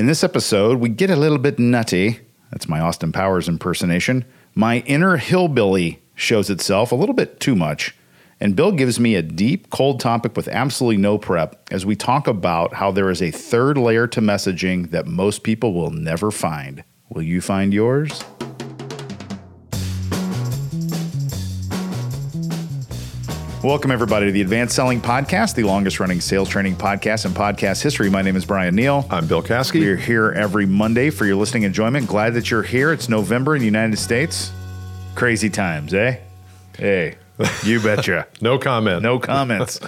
In this episode, we get a little bit nutty. That's my Austin Powers impersonation. My inner hillbilly shows itself a little bit too much. And Bill gives me a deep, cold topic with absolutely no prep as we talk about how there is a third layer to messaging that most people will never find. Will you find yours? Welcome, everybody, to the Advanced Selling Podcast, the longest running sales training podcast in podcast history. My name is Bryan Neale. I'm Bill Caskey. We're here every Monday for your listening enjoyment. Glad that you're here. It's November in the United States. Crazy times, eh? Hey, you betcha. no comment. No comments.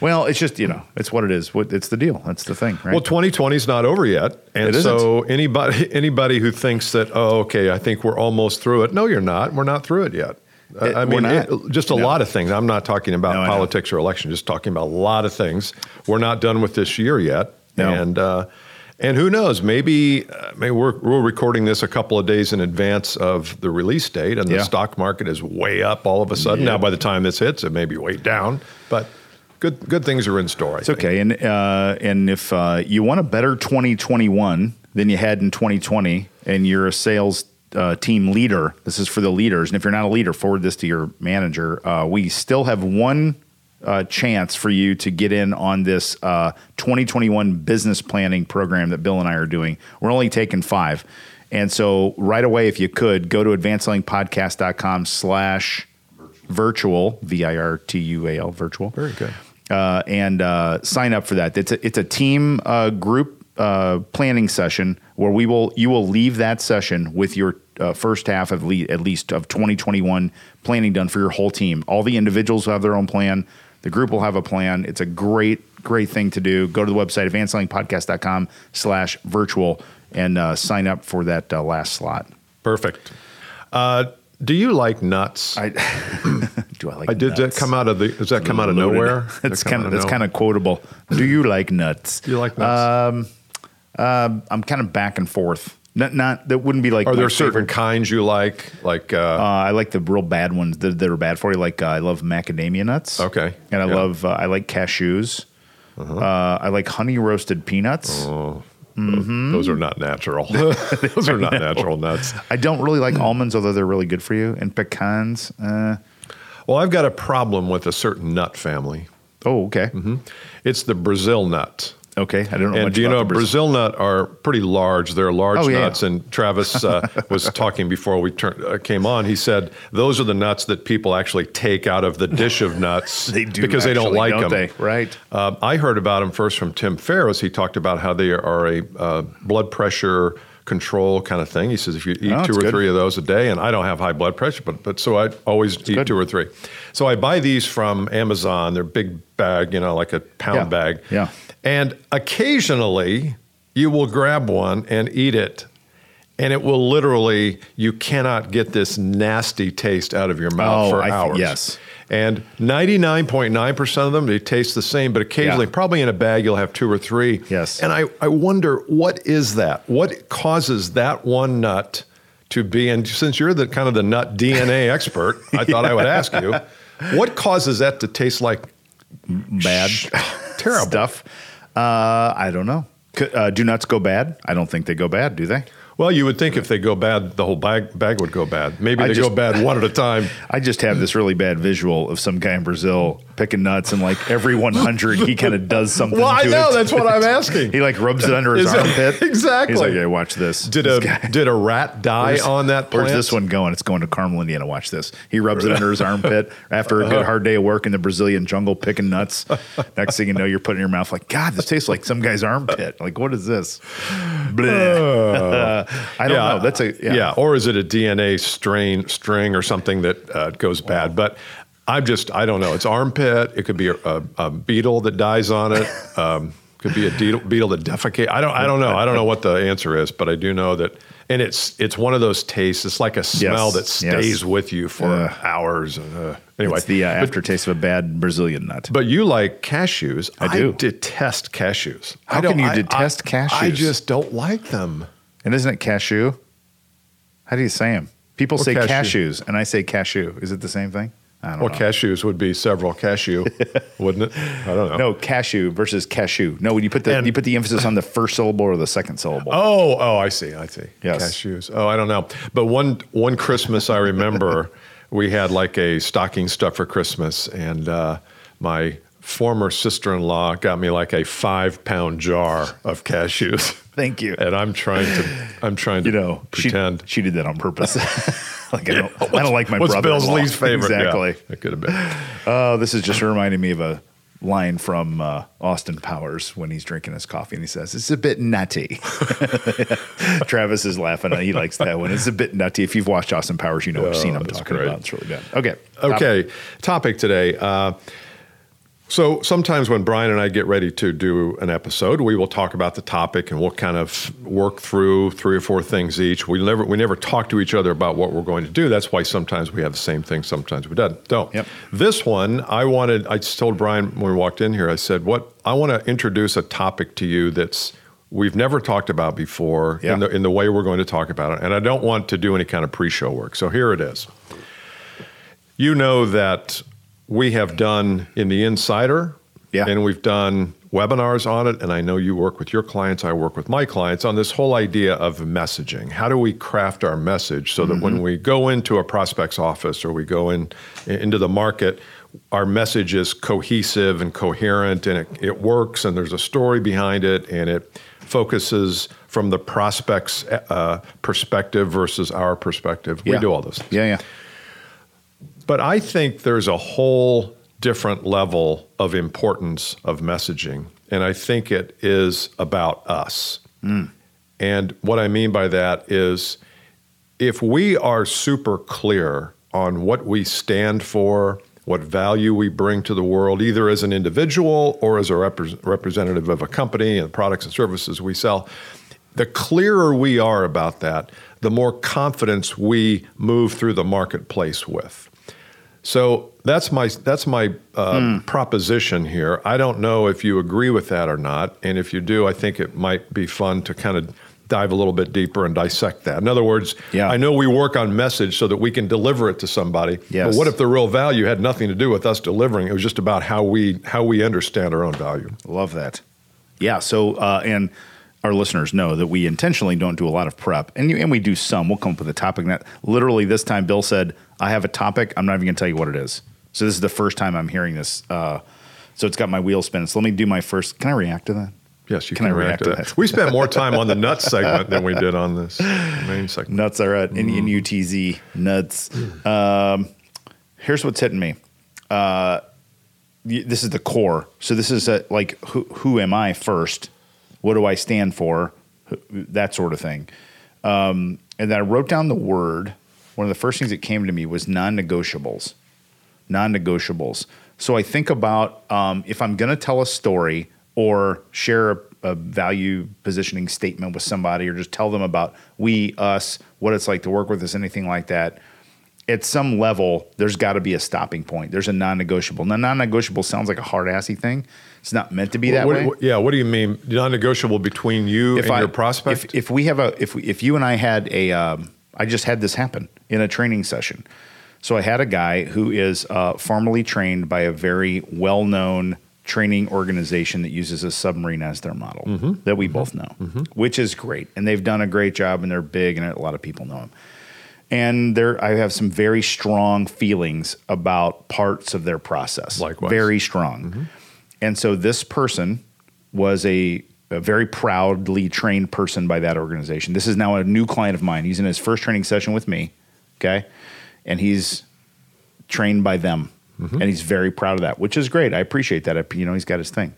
well, it's just, you know, it's what it is. It's the deal. That's the thing, right? Well, 2020 is not over yet, and so anybody anybody who thinks that oh, okay, I think we're almost through it. No, you're not. We're not through it yet. I- It- I mean, it- just a No. lot of things. I'm not talking about No, politics or election. Just talking about a lot of things. We're not done with this year yet, No. and uh, and who knows? Maybe, uh, maybe we're we're recording this a couple of days in advance of the release date, and Yeah. the stock market is way up all of a sudden. Yeah. Now, by the time this hits, it may be way down, but. Good, good things are in store. I It's okay. And uh, and if uh, you want a better 2021 than you had in 2020, and you're a sales uh, team leader, this is for the leaders. And if you're not a leader, forward this to your manager. Uh, we still have one uh, chance for you to get in on this uh, 2021 business planning program that Bill and I are doing. We're only taking five. And so right away, if you could, go to advancedsellingpodcast.com slash virtual, V-I-R-T-U-A-L, virtual Very good. uh, and uh, sign up for that. It's a, it's a team uh, group uh, planning session where we will you will leave that session with your uh, first half of le- at least of 2021 planning done for your whole team. All the individuals will have their own plan. The group will have a plan. It's a great great thing to do. Go to the website advancedsellingpodcast.com slash virtual and uh, sign up for that uh, last slot. Perfect. Uh, do you like nuts? I do I like I did that come out of the? Does that come out of nowhere? It's kind of it's kind of quotable. Do you like nuts? Do you like nuts? I'm kind of back and forth. Not, not that wouldn't be like. Are there certain favorite. kinds you like? Like uh, Uh, I like the real bad ones that, that are bad for you. Like uh, I love macadamia nuts. Okay. and I Yeah. Uh-huh. love uh, I like cashews. uh I like honey roasted peanuts. Oh. mm-hmm. those are not natural. those are not natural nuts. I don't really like almonds, although they're really good for you. And pecans. Uh, Well, I've got a problem with a certain nut family. oh, okay, It's the Brazil nut. Okay. I don't know. And do you know Brazil- Brazil nut are pretty large? They're large Oh, yeah. nuts. And Travis uh, was talking before we turn, uh, came on. He said those are the nuts that people actually take out of the dish of nuts They do because they don't like don't them. they? Right. Uh, I heard about them first from Tim Ferriss. He talked about how they are a uh, blood pressure control kind of thing. He says if you eat Oh, two or good. three of those a day, and I don't have high blood pressure, but but so I always eat good. two or three. So I buy these from Amazon. They're big bag, you know, like a pound Yeah. bag. Yeah. And occasionally you will grab one and eat it. And it will literally, you cannot get this nasty taste out of your mouth Oh, for I hours. yes. And 99.9% of them, they taste the same, but occasionally, Yeah. probably in a bag, you'll have two or three. Yes. And I, I wonder, what is that? What causes that one nut to be, and since you're the kind of the nut DNA expert, I thought I would ask you, what causes that to taste like bad terrible? stuff. Uh, I don't know. Uh, do nuts go bad? I don't think they go bad. Do they? Well, you would think if they go bad, the whole bag bag would go bad. Maybe I they just- go bad one at a time. I just have this really bad visual of some guy in Brazil picking nuts, and like every 100, he kind of does something. Well, I know it. that's what I'm asking. He like rubs it under his Is armpit. Exactly. He's like, "Hey, watch this." Did This a guy- did a rat die Where's- on that plant? Where's this one going? It's going to Carmel, Indiana. Watch this. He rubs it under his armpit after a Uh-huh. good hard day of work in the Brazilian jungle picking nuts. Next thing you know, you're putting in your mouth like, God, this tastes like some guy's armpit. Like, what is this? Bleh. I don't know. That's a yeah. Or is it a DNA strain string or something that uh, goes bad? But I'm just I don't know. It's armpit. It could be a, a, a beetle that dies on it. Um, could be a beetle, beetle that defecate. I don't I don't know. I don't know what the answer is, but I do know that. And it's it's one of those tastes. It's like a smell Yes, that yes. stays with you for Ugh. hours. Uh, anyway, It's the uh, but- aftertaste of a bad Brazilian nut. But you like cashews. I do. detest cashews. How I can you I- detest I- cashews? I just don't like them. And isn't it cashew? How do you say them? People Or say cashew. cashews, and I say cashew. Is it the same thing? I don't know. Well, know. cashews would be several cashew, wouldn't it? I don't know. No, cashew versus cashew. No, when you put the And- you put the emphasis on the first syllable or the second syllable. Oh, oh, I see. I see. Yes. Cashews. Oh, I don't know. But one one Christmas I remember we had like a stocking stuff for Christmas, and uh, my former sister-in-law got me like a five-pound jar of cashews. Thank you. And I'm trying to I'm trying to you know, pretend. she did that on purpose. like I don't, I don't like my What's brother. Bill's least favorite? Yeah, Exactly. it could have been. Oh, this is just reminding me of a line from uh, Austin Powers when he's drinking his coffee and he says, It's a bit nutty. Travis is laughing. He likes that one. It's a bit nutty. If you've watched Austin Powers, you know what Oh, scene I'm talking great. about. It's really bad. Okay. Okay, topic today. Uh, so sometimes when Bryan and I get ready to do an episode, we will talk about the topic and we'll kind of work through three or four things each. We never we never talk to each other about what we're going to do. That's why sometimes we have the same thing, sometimes we don't. Don't. Yep. This one, I wanted. I just told Bryan when we walked in here. I said, "What I want to introduce a topic to you that's." We've never talked about before Yeah. in, the, in the way we're going to talk about it. And I don't want to do any kind of pre show work. So here it is. You know that we have done in the Insider, Yeah. and we've done webinars on it. And I know you work with your clients, I work with my clients on this whole idea of messaging. How do we craft our message so that Mm-hmm. when we go into a prospect's office or we go in into the market, our message is cohesive and coherent, and it, it works, and there's a story behind it, and it focuses from the prospect's uh, perspective versus our perspective. We do all those things. Yeah, yeah. But I think there's a whole different level of importance of messaging. And I think it is about us. Mm. And what I mean by that is if we are super clear on what we stand for, what value we bring to the world, either as an individual or as a repres representative of a company and the products and services we sell, the clearer we are about that, the more confidence we move through the marketplace with. So that's my that's my uh, proposition here. I don't know if you agree with that or not, and if you do, I think it might be fun to kind of dive a little bit deeper and dissect that. In other words, Yeah. I know we work on message so that we can deliver it to somebody. Yes. But what if the real value had nothing to do with us delivering? It was just about how we how we understand our own value. Love that. Yeah. So, uh, and our listeners know that we intentionally don't do a lot of prep, and you, and we do some. We'll come up with a topic. That literally this time, Bill said, "I have a topic. I'm not even going to tell you what it is." So this is the first time I'm hearing this. Uh, so it's got my wheels spinning. So let me do my first. Can I react to that? Yes, you Can can, I react react to that. that? We spent more time on the nuts segment than we did on this main segment. Nuts are at N N U T Z nuts. Um, here's what's hitting me. Uh, y- this is the core. So this is a, like who who am I first? What do I stand for? That sort of thing. Um, and then I wrote down the word. One of the first things that came to me was non-negotiables. Non-negotiables. So I think about um, if I'm going to tell a story or share a, a value positioning statement with somebody, or just tell them about we, us, what it's like to work with us, anything like that at some level, there's got to be a stopping point. There's a non-negotiable. Now, non-negotiable sounds like a hard-assy thing. It's not meant to be that What- way. what- yeah, what do you mean non-negotiable between you and I- your prospect? If, if we have a, if we, if you and I had a, um, I just had this happen in a training session. So I had a guy who is uh, formally trained by a very well-known training organization that uses a submarine as their model Mm-hmm. that we both know, which is great, and they've done a great job, and they're big, and a lot of people know them. And there, I have some very strong feelings about parts of their process. Likewise. very strong. Mm-hmm. And so this person was a, a very proudly trained person by that organization. This is now a new client of mine. He's in his first training session with me. Okay. And he's trained by them. Mm-hmm. And he's very proud of that, which is great. I appreciate that. I, you know, he's got his thing.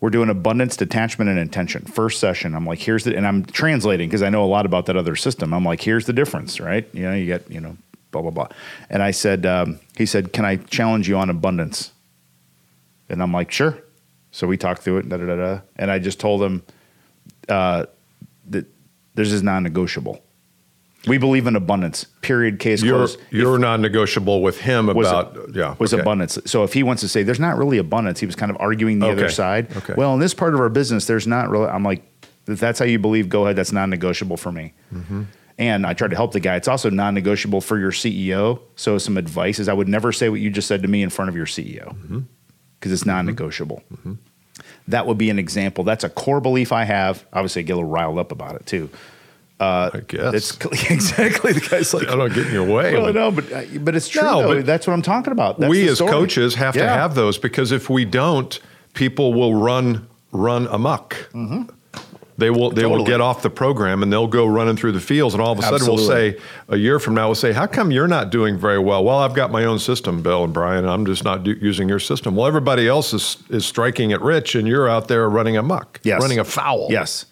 We're doing abundance, detachment, and intention. First session, I'm like, here's the, and I'm translating because I know a lot about that other system. I'm like, here's the difference, right? You know, you get, you know, blah, blah, blah. And I said, um, he said, can I challenge you on abundance? And I'm like, sure. So we talked through it, da da da da. And I just told him uh, that this is non negotiable. We believe in abundance, period, case you're closed. you're non-negotiable with him was about yeah was okay. abundance. So if he wants to say there's not really abundance, he was kind of arguing the other side. Okay. Well, in this part of our business, there's not really. I'm like, if that's how you believe, go ahead. That's non-negotiable for me. Mm-hmm. And I tried to help the guy. It's also non-negotiable for your CEO. So some advice is I would never say what you just said to me in front of your CEO because mm-hmm. it's mm-hmm. non-negotiable. Mm-hmm. That would be an example. That's a core belief I have. Obviously, I get a little riled up about it too. I guess. It's exactly the guy's like. I don't get in your way. Well, no, but uh, but it's true. No, though. but That's what I'm talking about. That's we as coaches have to have those because if we don't, people will run run amok. They will they will Mm-hmm. Totally. get off the program and they'll go running through the fields and all of a sudden we'll say a year from now we'll say how come you're not doing very well? Well, I've got my own system, Bill and Bryan. I'm just not do- using your system. Well, everybody else is is striking it rich and you're out there running amok, Yes. running afoul. Yes.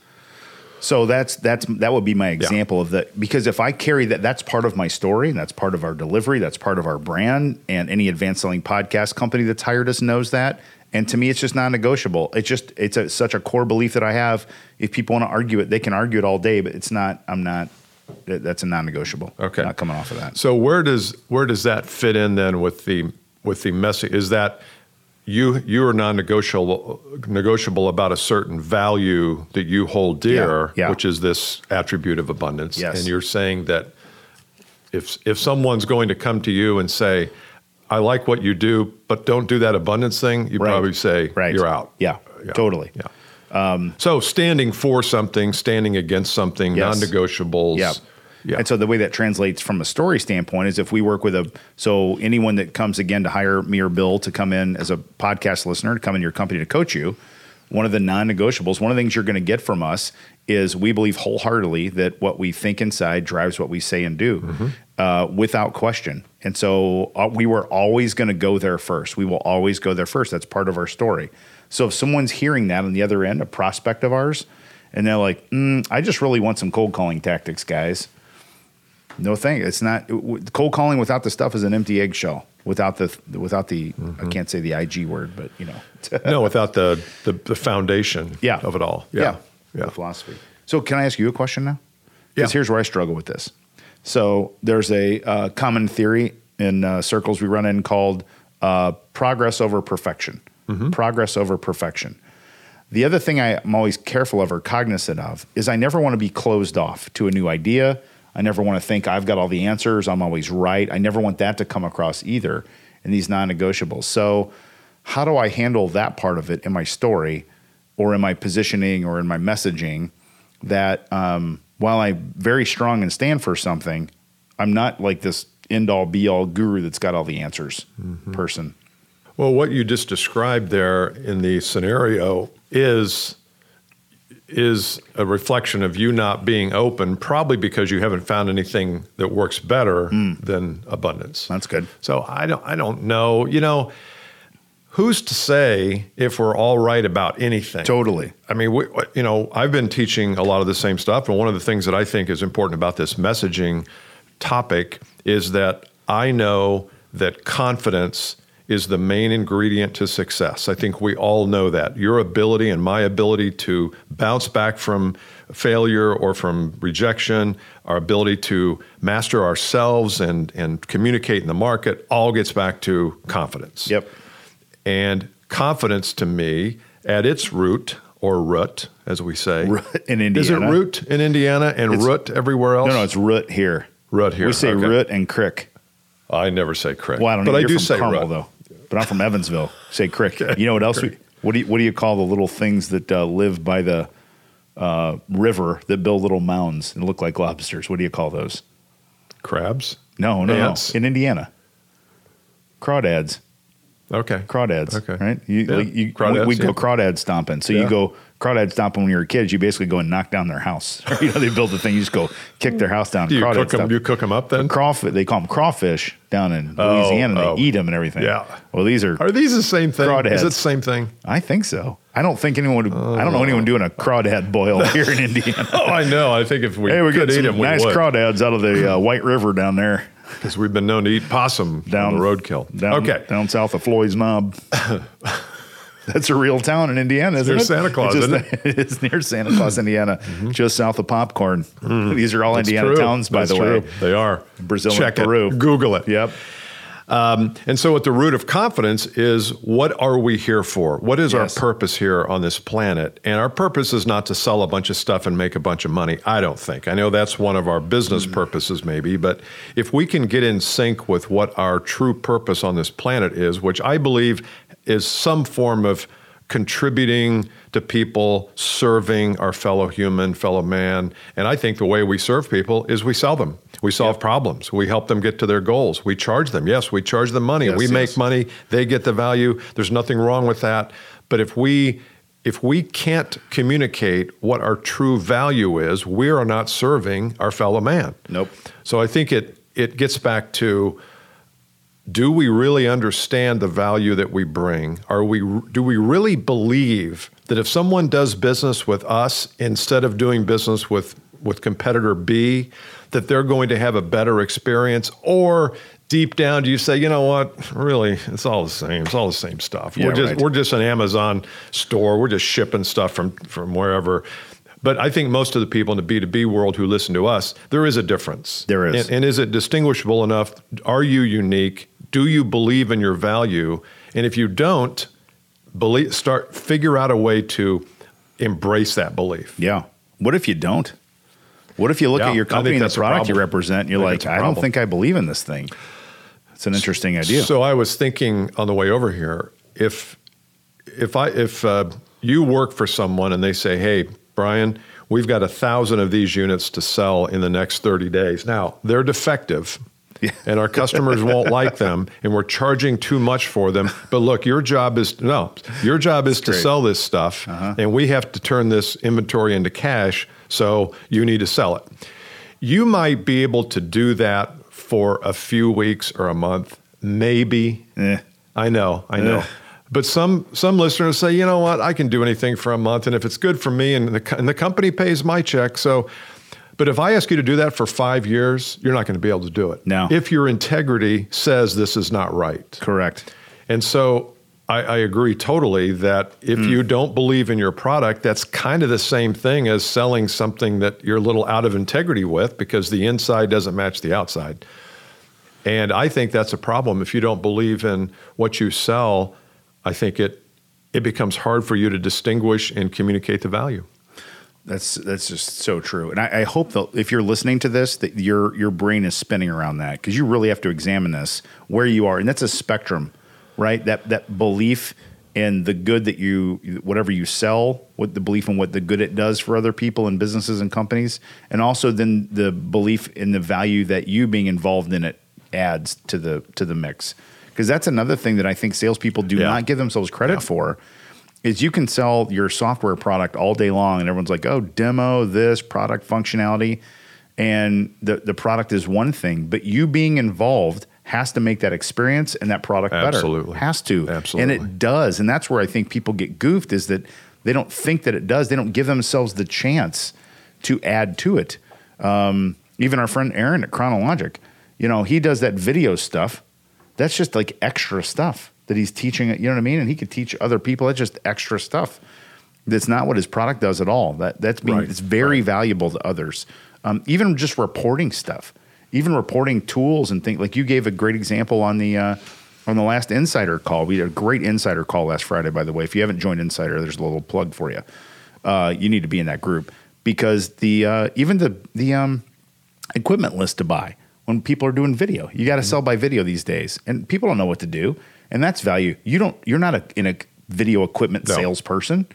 So that's that's that would be my example of that because if I carry that, that's part of my story, and that's part of our delivery, that's part of our brand, and any advanced selling podcast company that's hired us knows that. And to me, it's just non-negotiable. It's just it's a, such a core belief that I have. If people want to argue it, they can argue it all day, but it's not. I'm not. That's a non-negotiable. Okay. not coming off of that. So where does where does that fit in then with the with the message? Is that you you are non-negotiable negotiable about a certain value that you hold dear, Yeah, yeah. which is this attribute of abundance, Yes. and you're saying that if if someone's going to come to you and say, "I like what you do, but don't do that abundance thing," you Right. probably say, Right. "You're out." Yeah, totally. Yeah. so standing for something, standing against something, Yes. non-negotiables. Yeah. Yeah. And so the way that translates from a story standpoint is if we work with a so anyone that comes again to hire me or Bill to come in as a podcast listener to come in your company to coach you, one of the non-negotiables, one of the things you're going to get from us is we believe wholeheartedly that what we think inside drives what we say and do, Mm-hmm. uh, without question. And so uh, we were always going to go there first. We will always go there first. That's part of our story. So if someone's hearing that on the other end, a prospect of ours, and they're like, mm, "I just really want some cold calling tactics, guys." No thing. It's not it- w- cold calling without the stuff is an empty eggshell. Without the without the I can't say the IG word, but you know, no, without the, the the foundation yeah, of it all. Yeah, Yeah. Yeah. The philosophy. So can I ask you a question now? Because Yeah. here's where I struggle with this. So there's a uh, common theory in uh, circles we run in called uh, progress over perfection. Mm-hmm. Progress over perfection. The other thing I, am always careful of or cognizant of is I never want to be closed off to a new idea. I never want to think I've got all the answers. I'm always right. I never want that to come across either in these non negotiables. So, how do I handle that part of it in my story or in my positioning or in my messaging that um, while I'm very strong and stand for something, I'm not like this end all be all guru that's got all the answers person. Well, what you just described there in the scenario is is a reflection of you not being open, probably because you haven't found anything that works better hmm. than abundance. That's good. So I don't I don't know. You know, who's to say if we're all right about anything? Totally. I mean, we, you know, I've been teaching a lot of the same stuff, and one of the things that I think is important about this messaging topic is that I know that confidence is the main ingredient to success. I think we all know that. Your ability and my ability to bounce back from failure or from rejection, our ability to master ourselves and, and communicate in the market all gets back to confidence. Yep. And confidence to me, at its root, or root, as we say, in Indiana Is it root in Indiana and It's- root everywhere else? No, no, it's root here. Root here, We say okay. root and crick. I never say crick. Well, I don't but know. I do say Carmel, root. though. But I'm from Evansville. Say crick. Okay, You know what else? We, what do you What do you call the little things that uh, live by the uh, river that build little mounds and look like lobsters? What do you call those? Crabs? No, no, Ants? no. In Indiana, crawdads. Okay. Crawdads. Okay. Right. You, Yeah. like, you, Crawdads, we, we go yeah. crawdad stomping. So Yeah. you go crawdad stomping when you were kids. You basically go and knock down their house. you know, they build the thing. You just go kick their house down. Do you cook them? You cook them up then? Crawfish. They call them crawfish down in Oh, Louisiana. and oh. They eat them and everything. Yeah. Well, these are Are these the same thing? Crawdads. Is it the same thing? I think so. I don't think anyone. Would, I don't know anyone doing a crawdad boil here in Indiana. Oh, I know. I think if we hey, we could eat them, nice crawdads out of the uh, White River down there, Because we've been known to eat possum down the roadkill. Down, okay. down south of Floyd's Knob. That's a real town in Indiana, isn't near it? Santa Claus, It's, isn't just- it's near Santa Claus, mm. Indiana, mm-hmm. just south of Popcorn. Mm. These are all That's Indiana true. towns, by That's the way. They are. Brazil Check Peru. It. Google it. Yep. Um, and so, at the root of confidence is what are we here for? What is Yes. our purpose here on this planet? And our purpose is not to sell a bunch of stuff and make a bunch of money. I don't think. I know that's one of our business mm. purposes, maybe, but if we can get in sync with what our true purpose on this planet is, which I believe is some form of contributing to people, serving our fellow human, fellow man. And I think the way we serve people is we sell them. We solve problems. We help them get to their goals. We charge them. Yes, we charge them money. Yes, we make money. They get the value. There's nothing wrong with that. But if we if we can't communicate what our true value is, we are not serving our fellow man. Nope. So I think it it gets back to do we really understand the value that we bring? Are we do we really believe that if someone does business with us instead of doing business with with competitor B, that they're going to have a better experience? Or deep down, do you say, you know what, really, it's all the same. It's all the same stuff. Yeah, we're just right. we're just an Amazon store. We're just shipping stuff from from wherever. But I think most of the people in the B2B world who listen to us, there is a difference. There is. And, and is it distinguishable enough? Are you unique? Do you believe in your value? And if you don't, believe, start figure out a way to embrace that belief. Yeah. What if you don't? What if you look Yeah, at your company and the product you represent and you're I like, think it's a I don't think I believe in this thing? It's an interesting idea. So I was thinking on the way over here, if if I if uh, you work for someone and they say, "Hey, Bryan, we've got a thousand of these units to sell in the next thirty days," now they're defective. And our customers won't like them, and we're charging too much for them. But look, your job is no, your job is to great. Uh-huh. sell this stuff, and we have to turn this inventory into cash. So you need to sell it. You might be able to do that for a few weeks or a month, maybe. Eh. I know, I know. Ugh. But some some listeners say, you know what, I can do anything for a month, and if it's good for me, and the and the company pays my check, so. But if I ask you to do that for five years, you're not going to be able to do it. No. If your integrity says this is not right, Correct. and so I, I agree totally that if Hmm. you don't believe in your product, that's kind of the same thing as selling something that you're a little out of integrity with because the inside doesn't match the outside. And I think that's a problem. If you don't believe in what you sell, I think it it becomes hard for you to distinguish and communicate the value. That's that's just so true. And I, I hope that if you're listening to this, that your your brain is spinning around that because you really have to examine this where you are, and that's a spectrum, right? That that belief in the good that you whatever you sell, what the belief in what the good it does for other people and businesses and companies, and also then the belief in the value that you being involved in it adds to the to the mix. Because that's another thing that I think salespeople do Yeah. not give themselves credit Yeah. for is you can sell your software product all day long and everyone's like, oh, demo this product functionality. And the, the product is one thing, but you being involved has to make that experience and that product better. Absolutely. better. Has to. Absolutely. And it does. And that's where I think people get goofed is that they don't think that it does. They don't give themselves the chance to add to it. Um, even our friend Aaron at Chronologic, you know, he does that video stuff. That's just like extra stuff that he's teaching. It. You know what I mean? And he could teach other people. That's just extra stuff. That's not what his product does at all. That that's being Right, it's very right. valuable to others. Um, even just reporting stuff, even reporting tools and things. Like you gave a great example on the uh, on the last Insider call. We had a great Insider call last Friday. By the way, if you haven't joined Insider, there's a little plug for you. Uh, you need to be in that group because the uh, even the the um, equipment list to buy when people are doing video. You got to mm-hmm. sell by video these days, and people don't know what to do, and that's value. You don't. You're not a in a video equipment No. salesperson,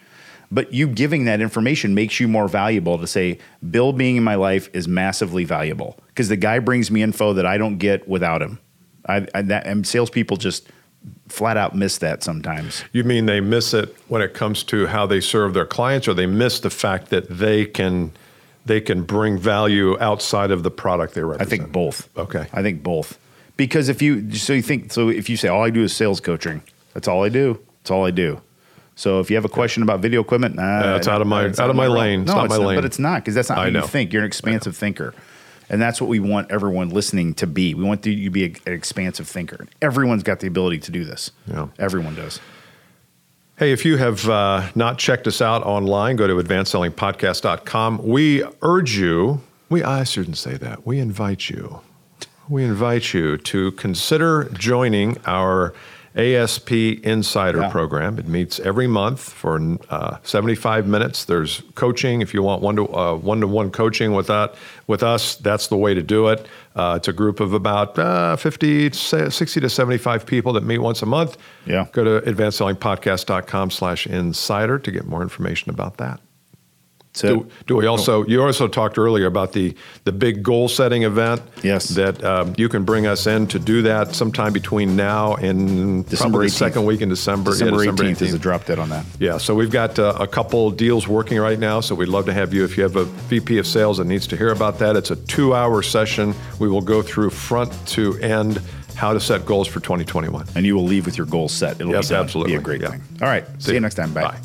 but you giving that information makes you more valuable. To say Bill being in my life is massively valuable because the guy brings me info that I don't get without him. I, I that and salespeople just flat out miss that sometimes. You mean they miss it when it comes to how they serve their clients, or they miss the fact that they can they can bring value outside of the product they represent? I think both. Okay. I think both. Because if you so you think so if you say all I do is sales coaching, that's all I do. That's all I do. So if you have a question about video equipment, nah, it's out of my- out of my lane. It's No, not my lane. but it's not because that's not I how know. you think. You're an expansive thinker, and that's what we want everyone listening to be. We want you to be a- an expansive thinker. Everyone's got the ability to do this. Yeah. Everyone does. Hey, if you have uh, not checked us out online, go to advancedsellingpodcast.com. We urge you, we, I shouldn't say that. We invite you. we invite you to consider joining our ASP Insider Yeah. program. It meets every month for uh, 75 minutes. There's coaching if you want one to uh, one to one coaching with that with us. That's the way to do it. Uh, it's a group of about uh, 50, 60 to 75 people that meet once a month. Yeah. Go to advancedsellingpodcast.com slash insider to get more information about that. It. Do, we also? You also talked earlier about the the big goal setting event. Yes. That um, you can bring us in to do that sometime between now and December probably the 18th. second week in December. Yeah, December 18th is a drop dead on that. yeah, so we've got uh, a couple deals working right now, so we'd love to have you. If you have a VP of sales that needs to hear about that, it's a two hour session. We will go through front to end how to set goals for 2021. And you will leave with your goals set. It'll Yes, be absolutely. Be a great Yeah. thing. All right. See you next time. Bye. Bye.